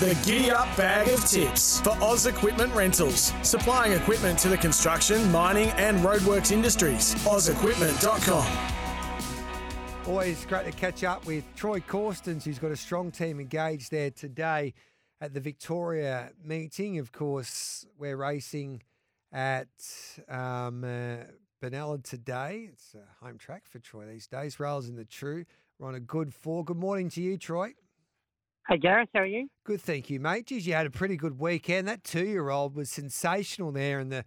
The Giddy Up Bag of Tips for Oz Equipment Rentals, supplying equipment to the construction, mining, and roadworks industries. OzEquipment.com. Always great to catch up with Troy Corstens, who's got a strong team engaged there today at the Victoria meeting. Of course, we're racing at um, uh, Benalla today. It's a home track for Troy these days. Rails in the True. We're on a good four. Good morning to you, Troy. Hey Gareth, how are you? Good, thank you, mate. Geez, you had a pretty good weekend. That two-year-old was sensational there in the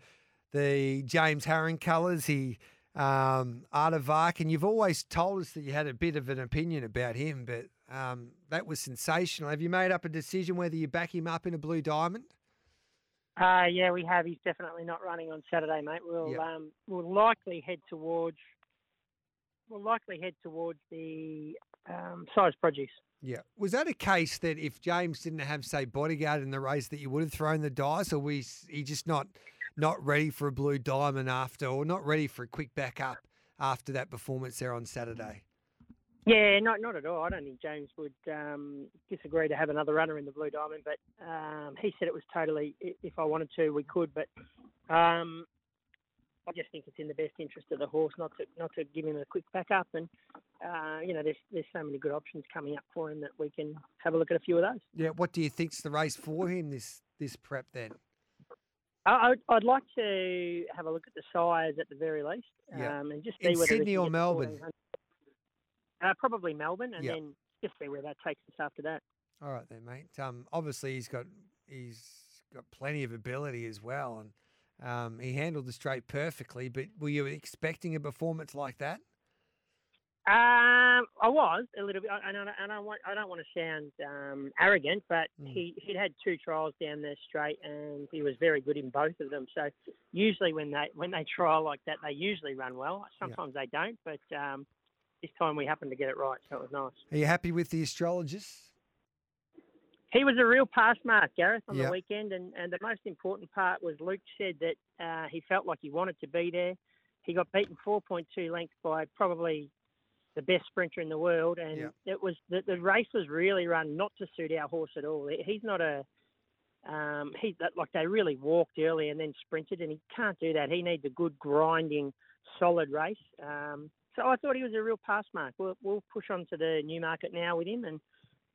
the James Harron colours. He um, Artavark, and you've always told us that you had a bit of an opinion about him, but um, that was sensational. Have you made up a decision whether you back him up in a blue diamond? Uh, yeah, we have. He's definitely not running on Saturday, mate. We'll Yep. um, we'll likely head towards we'll likely head towards the um, Sires' Produce. Yeah. Was that a case that if James didn't have, say, bodyguard in the race, that you would have thrown the dice, or was he just not not ready for a blue diamond after, or not ready for a quick backup after that performance there on Saturday? Yeah, not not at all. I don't think James would um, disagree to have another runner in the blue diamond, but um, he said it was totally. If I wanted to, we could, but um, I just think it's in the best interest of the horse not to not to give him a quick backup, and uh, you know, there's there's so many good options coming up for him that we can have a look at a few of those. Yeah. What do you think's the race for him this this prep then? I, I'd, I'd like to have a look at the Sires' at the very least, Yeah. um, and just see In whether Sydney or Melbourne? Uh, probably Melbourne, and Yeah. then just see where that takes us after that. All right then, mate. Um, obviously he's got he's got plenty of ability as well, and um, he handled the straight perfectly. But were you expecting a performance like that? Um, I was a little bit, and I, and I, and I, want, I don't want to sound um, arrogant, but Mm. he he'd had two trials down there straight, and he was very good in both of them. So usually when they when they trial like that, they usually run well. Sometimes they don't, but um, this time we happened to get it right, so it was nice. Are you happy with the astrologist? He was a real pass mark, Gareth, on Yep. the weekend, and, and the most important part was Luke said that uh, he felt like he wanted to be there. He got beaten 4.2 lengths by probably the best sprinter in the world, and Yep. it was the, the race was really run not to suit our horse at all. He's not a um, he like they really walked early and then sprinted, and he can't do that. He needs a good grinding, solid race. Um, so I thought he was a real pass mark. We'll, we'll push on to the Newmarket now with him and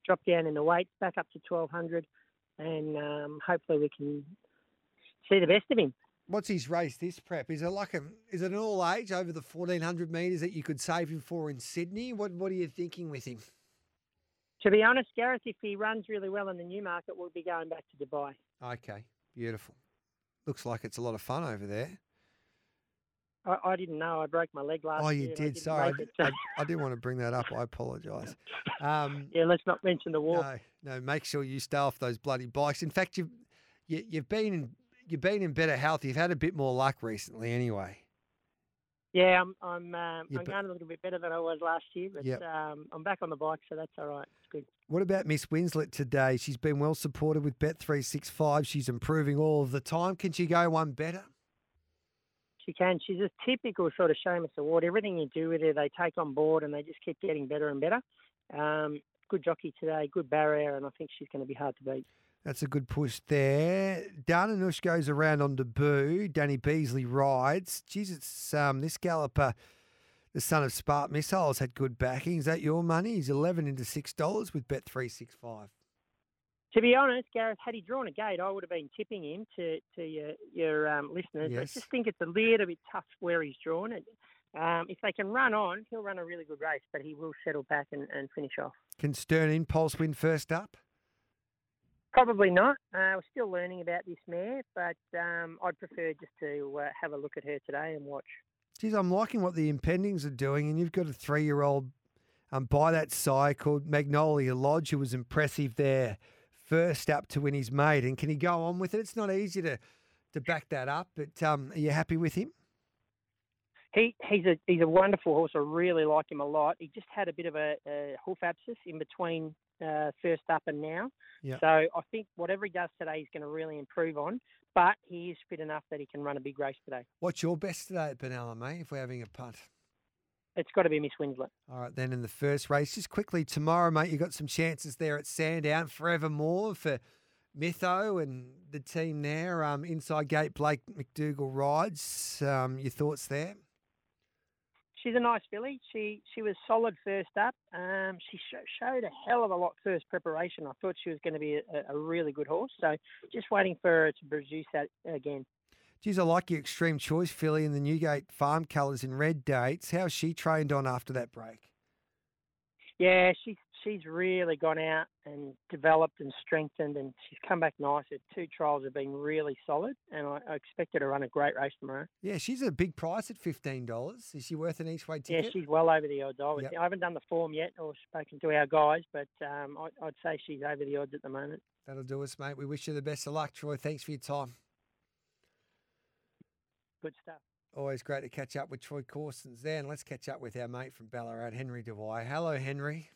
drop down in the weight, back up to 1200, and um, hopefully we can see the best of him. What's his race this prep? Is it like a is it an all age over the fourteen hundred meters that you could save him for in Sydney? What what are you thinking with him? To be honest, Gareth, if he runs really well in the Newmarket, we'll be going back to Dubai. Okay, beautiful. Looks like it's a lot of fun over there. I, I didn't know. I broke my leg last year. oh, you I did. didn't Sorry, I, it, so- I- I didn't want to bring that up. I apologise. Um, yeah, let's not mention the war. No, no. Make sure you stay off those bloody bikes. In fact, you've you, you've been in you've been in better health. You've had a bit more luck recently, anyway. Yeah, I'm I'm um, I'm going a little bit better than I was last year, but Yep. um, I'm back on the bike, so that's all right. It's good. What about Miss Winslet today? She's been well supported with Bet three six five. She's improving all of the time. Can she go one better? She can. She's a typical sort of Shamus Award. Everything you do with her, they take on board, and they just keep getting better and better. Um, good jockey today, good barrier, and I think she's going to be hard to beat. That's a good push there. Darnanush goes around on debut. Danny Beasley rides. It's um, this galloper, the son of Spark Missiles, had good backing. Is that your money? He's eleven into six dollars with Bet three six five. To be honest, Gareth, had he drawn a gate, I would have been tipping him to, to your, your um, listeners. I just think it's a little bit tough where he's drawn it. Um, if they can run on, he'll run a really good race, but he will settle back and, and finish off. Can Stern Impulse win first up? Probably not. Uh, we're still learning about this mare, but um, I'd prefer just to uh, have a look at her today and watch. Geez, I'm liking what the impendings are doing, and you've got a three-year-old um, by that side called Magnolia Lodge, who was impressive there, first up to win his maiden. Can he go on with it? It's not easy to to back that up, but um, are you happy with him? He he's a he's a wonderful horse. I really like him a lot. He just had a bit of a, a hoof abscess in between uh, first up and now. Yeah. So I think whatever he does today, he's going to really improve on. But he is fit enough that he can run a big race today. What's your best today at Benalla, mate, if we're having a punt? It's got to be Miss Winslet. All right, then in the first race, just quickly tomorrow, mate, you got some chances there at Sandown forevermore for Mytho and the team there. Um, inside gate, Blake McDougall rides. Um, your thoughts there? She's a nice filly. She she was solid first up. Um, she sh- showed a hell of a lot first preparation. I thought she was going to be a, a really good horse. So just waiting for her to produce that again. Geez, I like your extreme choice filly in the Newgate Farm colours in red dates. How's she trained on after that break? Yeah, she's she's really gone out and developed and strengthened, and she's come back nice. Her two trials have been really solid, and I, I expect her to run a great race tomorrow. Yeah, she's a big price at fifteen dollars. Is she worth an each way ticket? Yeah, she's well over the odds. I, Yep. I haven't done the form yet or spoken to our guys, but um, I, I'd say she's over the odds at the moment. That'll do us, mate. We wish you the best of luck, Troy. Thanks for your time. Good stuff. Always great to catch up with Troy Corstens there. And let's catch up with our mate from Ballarat, Henry Dwyer. Hello, Henry.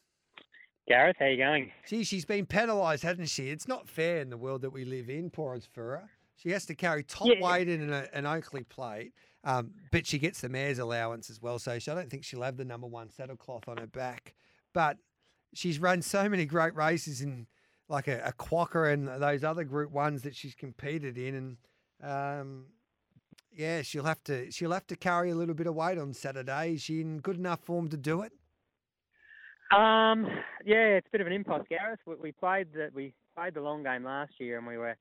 Gareth, how you going? Gee, she's been penalised, hasn't she? It's not fair in the world that we live in, poor Asfoora. She has to carry top Yeah. weight in an, an Oakleigh plate, um, but she gets the mare's allowance as well. So she, I don't think she'll have the number one saddlecloth on her back. But she's run so many great races in like a, a Quokka and those other Group Ones that she's competed in, and um, yeah, she'll have to she'll have to carry a little bit of weight on Saturday. Is she in good enough form to do it? Um, yeah, it's a bit of an impasse, Gareth. We, we played the we played the long game last year, and we were a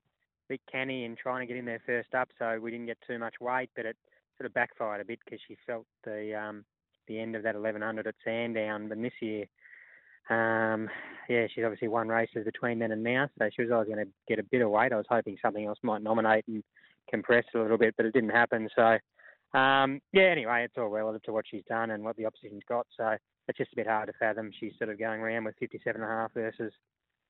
bit canny in trying to get in there first up, so we didn't get too much weight. But it sort of backfired a bit because she felt the um, the end of that 1100 at Sandown. But this year, um, yeah, she's obviously won races between then and now, so she was always going to get a bit of weight. I was hoping something else might nominate and compress a little bit, but it didn't happen. So, um, yeah, anyway, it's all relative to what she's done and what the opposition's got. So it's just a bit hard to fathom. She's sort of going around with 57 and a half versus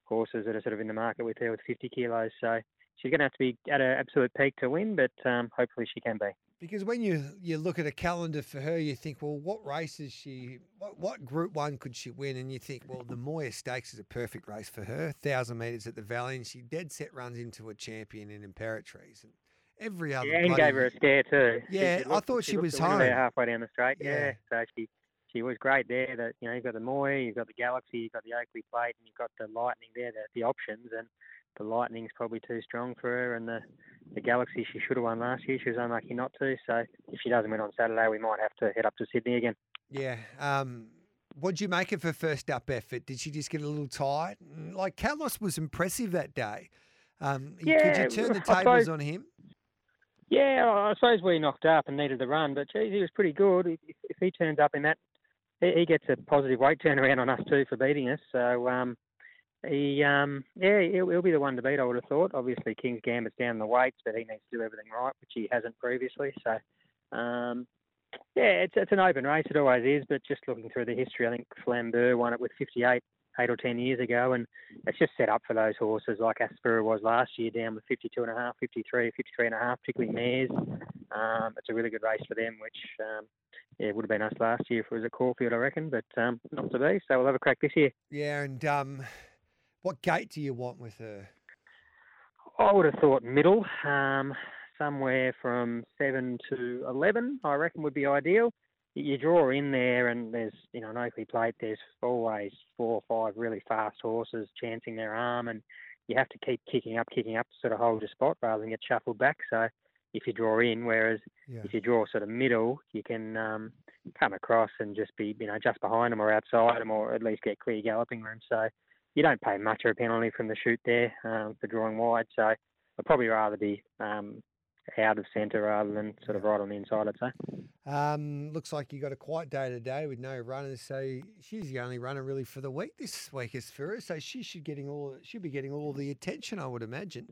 horses that are sort of in the market with her with 50 kilos. So she's going to have to be at her absolute peak to win, but um, hopefully she can be. Because when you you look at a calendar for her, you think, well, what races she, what, what Group One could she win? And you think, well, the Moir Stakes is a perfect race for her. Thousand metres at the Valley, and she dead set runs into a champion in Imperatrice, and every other. Yeah, and bloody- gave her a scare too. Yeah, she I looked- thought she looked was home. halfway down the straight. Yeah. Yeah. so she she was great there. That you know you've got the Moir, you've got the Galaxy, you've got the Oakleigh Plate, and you've got the Lightning there. The, the options and the Lightning's probably too strong for her, and the the Galaxy she should have won last year. She was unlucky not to. So if she doesn't win on Saturday, we might have to head up to Sydney again. Yeah. Um, what'd you make of her first up effort? Did she just get a little tired? Like Carlos was impressive that day. Um, y- could you turn the tables suppose- on him? Yeah, I suppose we knocked up and needed the run, but geez, he was pretty good. If, he turns up in that, he, he gets a positive weight turnaround on us too for beating us. So um, he, um, yeah, he'll, he'll be the one to beat. I would have thought. Obviously, King's Gambit's down the weights, but he needs to do everything right, which he hasn't previously. So, um, yeah, it's it's an open race. It always is. But just looking through the history, I think Flamberge won it with 58 eight or ten years ago, and it's just set up for those horses like Aspera was last year, down with 52 and a half, 53, 53 and a half, particularly mares. Um, it's a really good race for them, which um, yeah would have been us last year if it was at Caulfield, I reckon, but um, not to be. So we'll have a crack this year. Yeah, and um, what gate do you want with her? I would have thought middle, um, somewhere from seven to eleven. I reckon would be ideal. You- draw in there, and there's you know an Oakleigh Plate. There's always four or five really fast horses chancing their arm, and you have to keep kicking up, kicking up to sort of hold your spot rather than get shuffled back. So if you draw in, whereas Yeah. if you draw sort of middle, you can um, come across and just be you know just behind them or outside them, or at least get clear galloping room. So you don't pay much of a penalty from the shoot there um, for drawing wide. So I'd probably rather be um, out of centre rather than sort of right on the inside. I'd say. Um, looks like you got a quiet day today with no runners, so she's the only runner really for the week this week is for her. So she should getting all should be getting all the attention, I would imagine.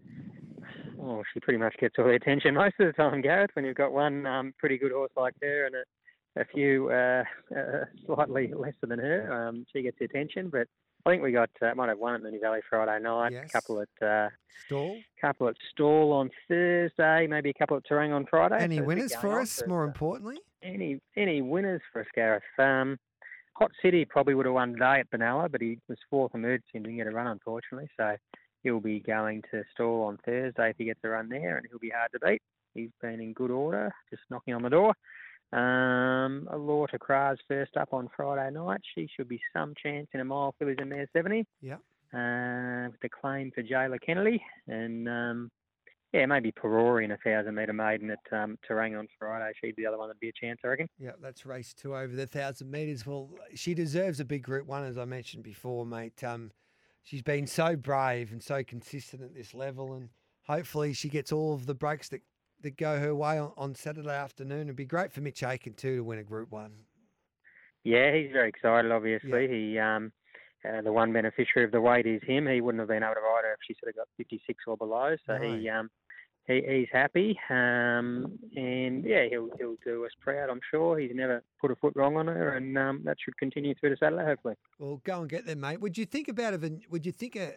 Oh, she pretty much gets all the attention most of the time, Gareth. When you've got one um, pretty good horse like her and a, a few uh, uh, slightly lesser than her, um, she gets the attention. But I think we got uh, might have one at Moonee Valley Friday night, Yes. a couple at uh, Stawell. couple at Stawell on Thursday, maybe a couple at Terang on Friday. Any So there's a bit winners for us? for More importantly, Any any winners for us, Gareth? Um, Hot City probably would have won today at Benalla, but he was fourth emergency and didn't get a run, unfortunately. So he'll be going to Stawell on Thursday if he gets a run there, and he'll be hard to beat. He's been in good order, just knocking on the door. Um, Alorta Kras first up on Friday night. She should be some chance in a mile fillies and mare 70. Yeah. Uh, with the claim for Jaylah Kennedy. And um, yeah, maybe Perori in a thousand metre maiden at um, Terang on Friday. She'd be the other one that'd be a chance, I reckon. Yeah, that's race two over the thousand metres. Well, she deserves a big group one, as I mentioned before, mate. Um, she's been so brave and so consistent at this level, and hopefully she gets all of the breaks that, that go her way on, on Saturday afternoon. It'd be great for Mitch Aitken too to win a group one. Yeah, he's very excited. Obviously, he um, uh, the one beneficiary of the weight is him. He wouldn't have been able to ride her if she sort of got 56 or below. So No. he um, he, he's happy, um, and yeah, he'll he'll do us proud. I'm sure he's never put a foot wrong on her, and um, that should continue through to Saturday, hopefully. Well, go and get there, mate. Would you think about it? Would you think? A,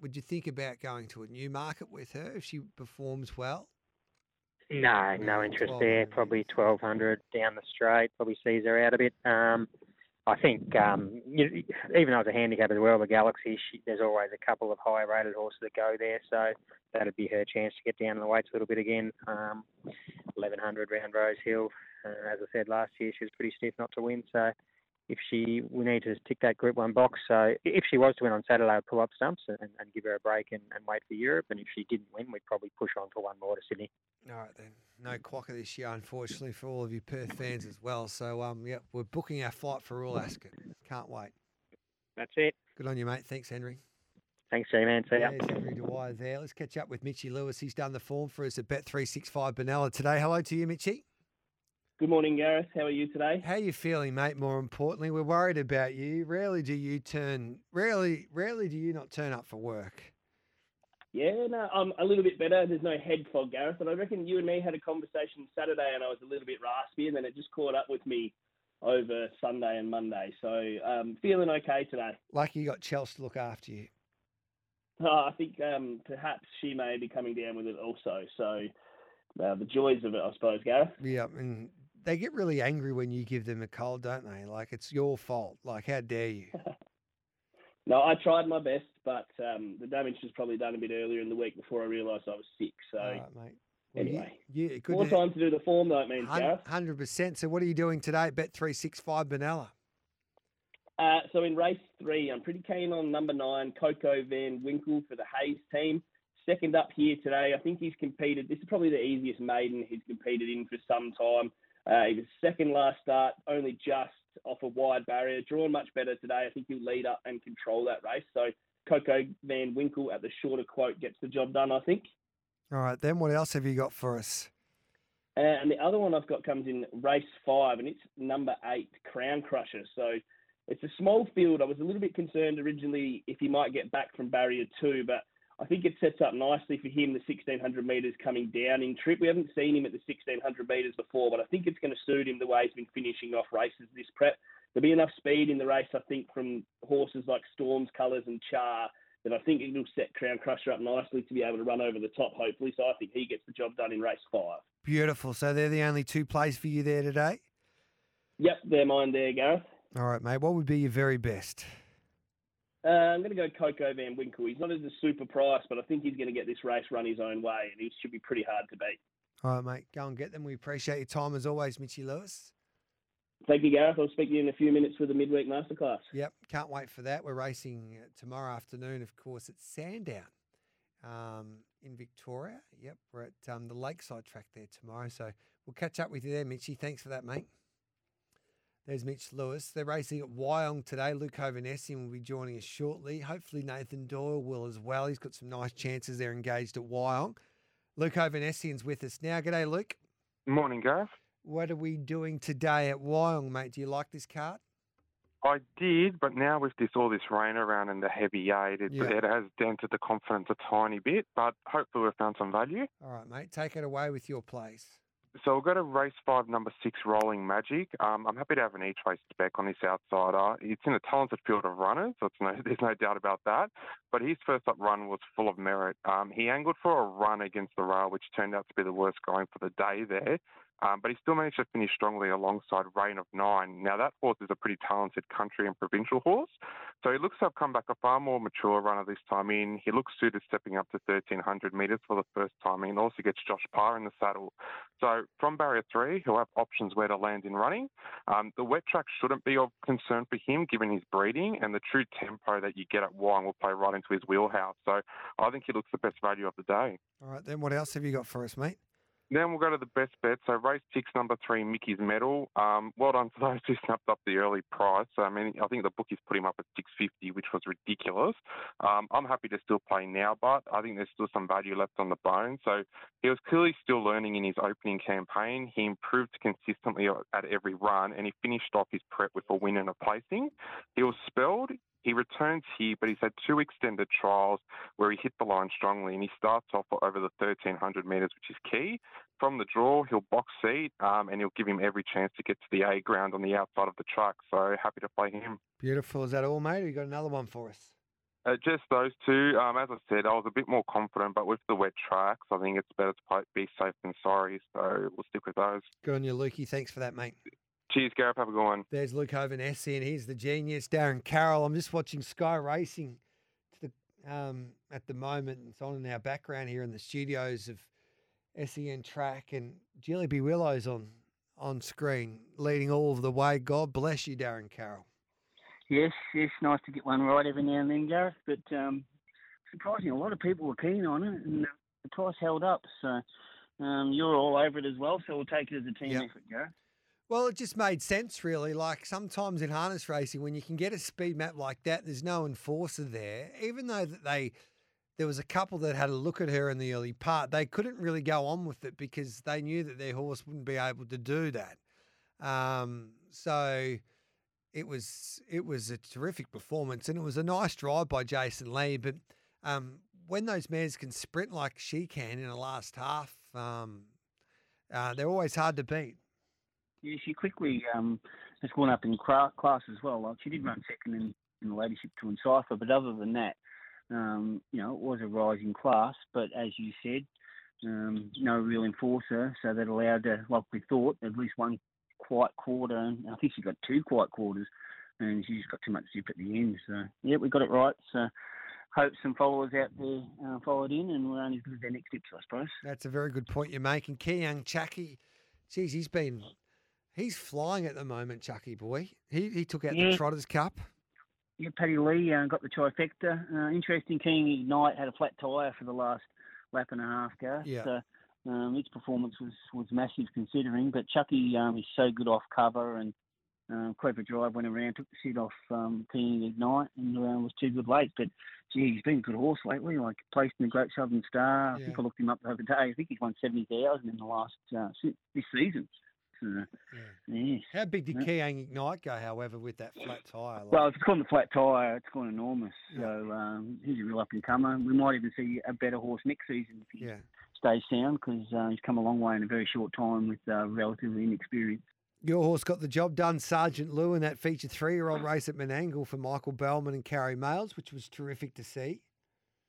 would you think about going to a new market with her if she performs well? No, No, interest there. Probably 1200 down the straight. Probably sees her out a bit. Um, I think um, you, even though it's a handicap as well, the Galaxy, she, there's always a couple of high rated horses that go there, so that'd be her chance to get down in the weights a little bit again. Um, 1100 round Rosehill, uh, as I said last year, she was pretty stiff not to win, so if she, we need to tick that Group One box. So if she was to win on Saturday, I'd pull up stumps and, and give her a break and, and wait for Europe. And if she didn't win, we'd probably push on for one more to Sydney. All right then. No Quokka this year, unfortunately, for all of you Perth fans as well. So um, yeah, we're booking our flight for Royal Ascot. Can't wait. That's it. Good on you, mate. Thanks, Henry. Thanks, G-Man. See ya. There's Henry Dwyer there. Let's catch up with Mitchy Lewis. He's done the form for us at Bet365 Benalla today. Hello to you, Mitchy. Good morning, Gareth. How are you today? How you feeling, mate? More importantly, we're worried about you. Rarely do you turn. Rarely, rarely do you not turn up for work. Yeah, no, I'm a little bit better. There's no head fog, Gareth, and I reckon you and me had a conversation Saturday, and I was a little bit raspy, and then it just caught up with me over Sunday and Monday. So um, feeling okay today. Lucky you got Chelsea to look after you. Uh, I think um, perhaps she may be coming down with it also. So uh, the joys of it, I suppose, Gareth. Yeah, and they get really angry when you give them a cold, don't they? Like it's your fault. Like how dare you? No, I tried my best, but um, the damage was probably done a bit earlier in the week before I realised I was sick. So right, mate. Well, anyway, you, more to- time to do the form, though, it means. Hundred percent. So, what are you doing today? at Bet three six five Benalla. Uh, so in race three, I'm pretty keen on number nine, Coco Van Winkle for the Hayes team. Second up here today, I think he's competed. This is probably the easiest maiden he's competed in for some time. Uh, he was second last start, only just off a wide barrier. Drawn much better today. I think he'll lead up and control that race. So Coco Van Winkle at the shorter quote gets the job done, I think. All right, then what else have you got for us? Uh, and the other one I've got comes in race five, and it's number eight, Crown Crusher. So it's a small field. I was a little bit concerned originally if he might get back from barrier two, but I think it sets up nicely for him the 1600 metres coming down in trip. We haven't seen him at the 1600 metres before, but I think it's going to suit him the way he's been finishing off races this prep. There'll be enough speed in the race, I think, from horses like Storms, Colours, and Char that I think it'll set Crown Crusher up nicely to be able to run over the top, hopefully. So I think he gets the job done in race five. Beautiful. So they're the only two plays for you there today. Yep, they're mine there, Gareth. All right, mate. What would be your very best? Uh, I'm going to go Coco Van Winkle. He's not at the super price, but I think he's going to get this race run his own way, and he should be pretty hard to beat. All right, mate. Go and get them. We appreciate your time as always, Mitchy Lewis. Thank you, Gareth. I'll speak to you in a few minutes for the midweek masterclass. Yep, can't wait for that. We're racing uh, tomorrow afternoon, of course, at Sandown um, in Victoria. Yep, we're at um, the Lakeside track there tomorrow. So we'll catch up with you there, Mitchy. Thanks for that, mate. There's Mitch Lewis. They're racing at Wyong today. Luke Ovanessian will be joining us shortly. Hopefully, Nathan Doyle will as well. He's got some nice chances. They're engaged at Wyong. Luke Ovanessian's with us now. G'day, Luke. Morning, Gareth. What are we doing today at Wyong, mate? Do you like this cart? I did, but now with this all this rain around and the heavy aid, it, Yeah. it has dented the confidence a tiny bit. But hopefully we've found some value. All right, mate. Take it away with your plays. So we've got a race five, number six, Rolling Magic. Um, I'm happy to have an each way spec on this outsider. It's in a talented field of runners, so no, there's no doubt about that. But his first up run was full of merit. Um, he angled for a run against the rail, which turned out to be the worst going for the day there. Um, but he still managed to finish strongly alongside Reign of Nine. Now, that horse is a pretty talented country and provincial horse. So he looks to have come back a far more mature runner this time in. He looks suited stepping up to 1300 metres for the first time in. Also gets Josh Parr in the saddle. So from barrier three, he'll have options where to land in running. Um, the wet track shouldn't be of concern for him given his breeding and the true tempo that you get at Wyong will play right into his wheelhouse. So I think he looks the best value of the day. All right, then what else have you got for us, mate? Then we'll go to the best bet. So race six, number three, Mickey's Medal. Um, well done to those who snapped up the early price. I mean, I think the bookies put him up at 650, which was ridiculous. Um, I'm happy to still play now, but I think there's still some value left on the bone. So he was clearly still learning in his opening campaign. He improved consistently at every run, and he finished off his prep with a win and a placing. He was spelled. He returns here, but he's had two extended trials where he hit the line strongly, and he starts off over the 1300 metres, which is key. From the draw, he'll box seat, um, and he'll give him every chance to get to the A ground on the outside of the track. So happy to play him. Beautiful. Is that all, mate? you got another one for us? Uh, just those two. Um, as I said, I was a bit more confident, but with the wet tracks, I think it's better to play, be safe than sorry. So we'll stick with those. Good on you, Lukey. Thanks for that, mate. Cheers, Gareth. Have a good one. There's Luke Hovan, SEN. he's the genius, Darren Carroll. I'm just watching Sky Racing to the, um, at the moment. It's on in our background here in the studios of SEN Track and Jellyby Willows on on screen, leading all of the way. God bless you, Darren Carroll. Yes, yes, nice to get one right every now and then, Gareth. But um, surprising, a lot of people were keen on it, and the price held up. So um, you're all over it as well. So we'll take it as a team yep. effort, Gareth. Well, it just made sense, really. Like sometimes in harness racing, when you can get a speed map like that, there's no enforcer there. Even though that they, there was a couple that had a look at her in the early part, they couldn't really go on with it because they knew that their horse wouldn't be able to do that. Um, so it was it was a terrific performance, and it was a nice drive by Jason Lee. But um, when those mares can sprint like she can in the last half, um, uh, they're always hard to beat. Yeah, she quickly um, has gone up in class as well. Like she did run second in, in the leadership to Encipher, but other than that, um, you know, it was a rising class. But as you said, um, no real enforcer, so that allowed, uh, like we thought, at least one quiet quarter. And I think she got two quiet quarters, and she's got too much zip at the end. So yeah, we got it right. So hope some followers out there uh, followed in, and we're only good as their next tips, I suppose. That's a very good point you're making. Young Chucky, geez, he's been He's flying at the moment, Chucky boy. He he took out yeah. the Trotters Cup. Yeah, Paddy Lee uh, got the trifecta. Uh, interesting, King Ignite had a flat tyre for the last lap and a half, Gareth. Yeah. So, um, its performance was, was massive considering, but Chucky um, is so good off cover and um, Clever Drive went around, took the seat off um, King Ignite and uh, was too good late. But gee, he's been a good horse lately. Like placed in the Great Southern Star. Yeah. I think I looked him up the other day. I think he's won seventy thousand in the last uh, this season. Uh, yeah. How big did yeah. Ignite go, however, with that flat tyre? Like? Well, if it's gone the flat tyre, it's gone enormous. Yeah. So um, he's a real up and comer. We might even see a better horse next season if he yeah. stays sound because uh, he's come a long way in a very short time with uh, relatively inexperience. Your horse got the job done, Sergeant Lou, in that feature three-year-old race at Menangle for Michael Bellman and Carrie Males, which was terrific to see.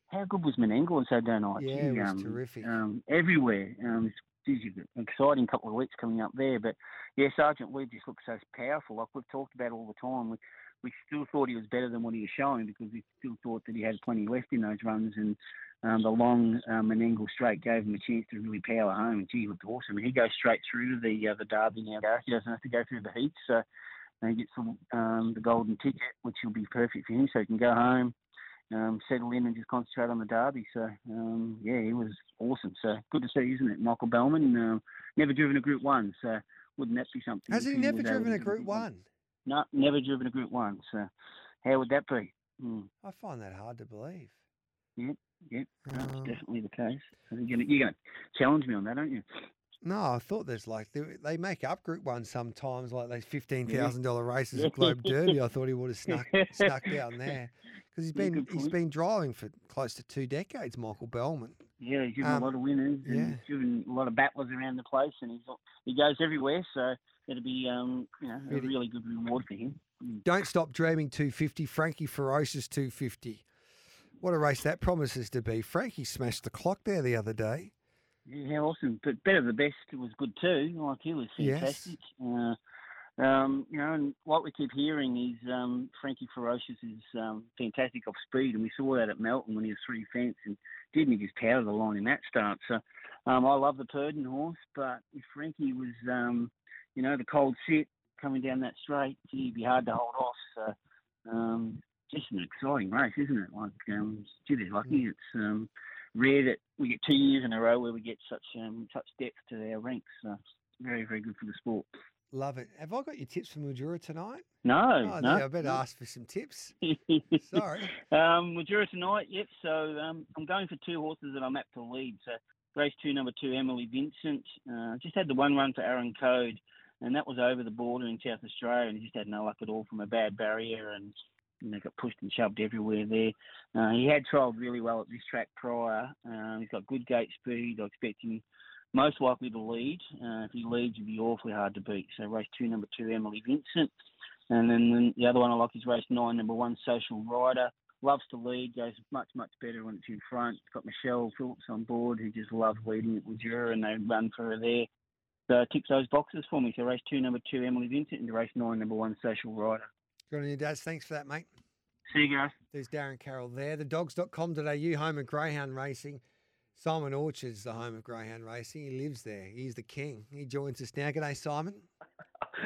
How good was Menangle on Saturday night? Yeah, it was um, terrific. Um, everywhere. Um, geez, an exciting couple of weeks coming up there. But yeah, Sergeant Lee just looks so powerful. Like we've talked about all the time. We we still thought he was better than what he was showing because we still thought that he had plenty left in those runs and. Um, the long um, Menangle straight gave him a chance to really power home. And gee, looked awesome. he goes straight through to the uh, the Derby now. He doesn't have to go through the heats, so he gets the, um, the golden ticket, which will be perfect for him. So he can go home, um, settle in and just concentrate on the derby. So um, yeah, he was awesome. So good to see, isn't it? Michael Bellman, uh, never driven a Group One, so wouldn't that be something? Has he never driven a Group One? No, never driven a Group One. So how would that be? Mm. I find that hard to believe. Yeah, yeah, that's um, definitely the case. You're going to challenge me on that, aren't you? No, I thought there's like they, they make up Group One sometimes, like those fifteen thousand dollar races at Globe Derby. I thought he would have snuck snuck down there because he's been he's been driving for close to two decades. Michael Bellman. Yeah, he's given um, a lot of winners. Yeah, he's given a lot of battlers around the place, and he's he goes everywhere. So it'll be um you know a really good reward for him. Mm. Don't stop dreaming. Two fifty. Frankie Ferocious two fifty. What a race that promises to be. Frankie smashed the clock there the other day. Yeah, awesome. But better the best it was good too. Like he was fantastic. Yes. Uh, um, you know, and what we keep hearing is um, Frankie Ferocious is um, fantastic off speed, and we saw that at Melton when he was three fence and didn't his power the line in that start. So um, I love the Purdon horse, but if Frankie was, um, you know, the cold sit coming down that straight, he'd be hard to hold off. So um, just an exciting race, isn't it? Like, um, gee, lucky. Mm. It's um, rare that we get two years in a row where we get such um, such depth to our ranks. So very, very good for the sport. Love it. Have I got your tips for Mildura tonight? No, oh, no. I better ask for some tips. Sorry. Um, Mildura tonight, yep. So um, I'm going for two horses that I'm apt to lead. So race two, number two, Emily Vincent. Uh, just had the one run for Aaron Code, and that was over the border in South Australia, and he just had no luck at all from a bad barrier and you know, got pushed and shoved everywhere there. Uh, he had trialled really well at this track prior. Uh, he's got good gate speed. I expect him most likely to lead. Uh, if he leads, he'll be awfully hard to beat. So race two, number two, Emily Vincent. And then the other one I like is race nine, number one, Social Rider. Loves to lead, goes much, much better when it's in front. It's Got Michelle Phillips on board, who just loves leading at Mildura, and they run for her there. So ticks those boxes for me. So race two, number two, Emily Vincent, and race nine, number one, Social Rider. Good on you, Daz. Thanks for that, mate. See you guys. There's Darren Carroll there. The dogs.com.au, home of Greyhound Racing. Simon Orchard's the home of Greyhound Racing. He lives there. He's the king. He joins us now. G'day, Simon.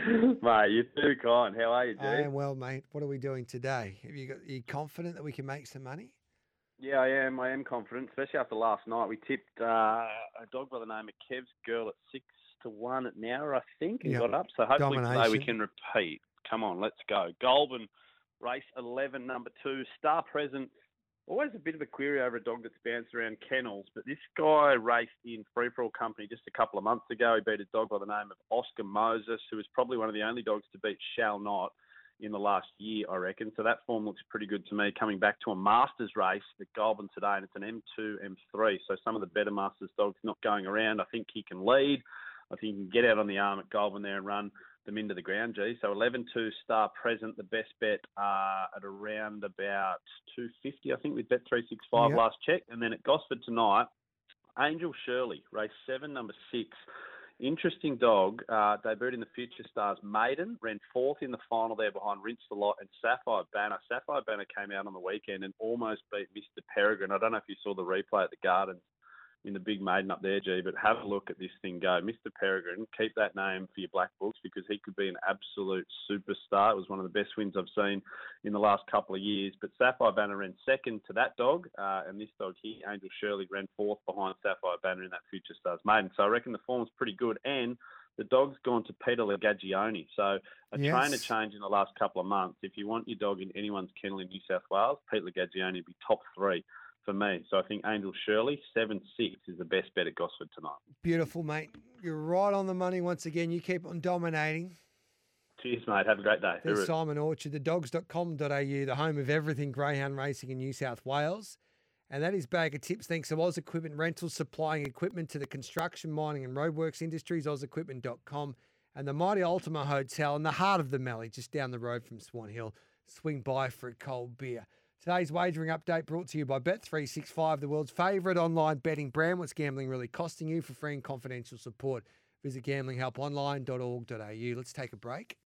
mate, you're too kind. How are you, dude? I am well, mate. What are we doing today? Have you got? Are you confident that we can make some money? Yeah, I am. I am confident, especially after last night. We tipped uh, a dog by the name of Kev's Girl at six to one at Nowra, I think, and Yep. got up. So hopefully today we can repeat. Come on, let's go. Goulburn, race 11, number two, Star Present. Always a bit of a query over a dog that's bounced around kennels, but this guy raced in Free For All Company just a couple of months ago. He beat a dog by the name of Oscar Moses, who was probably one of the only dogs to beat Shall Not in the last year, I reckon. So that form looks pretty good to me. Coming back to a Masters race at Goulburn today, and it's an M2, M3. So some of the better Masters dogs not going around. I think he can lead. I think he can get out on the arm at Goulburn there and run them into the ground, G. So 11 2 star present, the best bet uh, at around about 250, I think, with Bet 365 Yep. last check. And then at Gosford tonight, Angel Shirley, race seven, number six. Interesting dog. Uh, debuted in the Future Stars Maiden, ran fourth in the final there behind Rinse the Lot and Sapphire Banner. Sapphire Banner came out on the weekend and almost beat Mr. Peregrine. I don't know if you saw the replay at the Gardens in the big maiden up there, G, but have a look at this thing go. Mr. Peregrine, keep that name for your black books because he could be an absolute superstar. It was one of the best wins I've seen in the last couple of years. But Sapphire Banner ran second to that dog, uh, and this dog here, Angel Shirley, ran fourth behind Sapphire Banner in that Future Stars maiden. So I reckon the form's pretty good. And the dog's gone to Peter Lagagione. So a Yes. trainer change in the last couple of months. If you want your dog in anyone's kennel in New South Wales, Pete Lagagione would be top three for me. So I think Angel Shirley, 7 6 is the best bet at Gosford tonight. Beautiful, mate. You're right on the money once again. You keep on dominating. Cheers, mate. Have a great day. There's. Simon Orchard, the dogs.com.au, the home of everything greyhound racing in New South Wales. And that is Bag of Tips. Thanks to Oz Equipment Rentals, supplying equipment to the construction, mining, and roadworks industries, ozequipment.com. And the Mighty Ultima Hotel in the heart of the Mallee, just down the road from Swan Hill. Swing by for a cold beer. Today's wagering update brought to you by Bet365, the world's favourite online betting brand. What's gambling really costing you? For free and confidential support, visit gamblinghelponline.org.au. Let's take a break.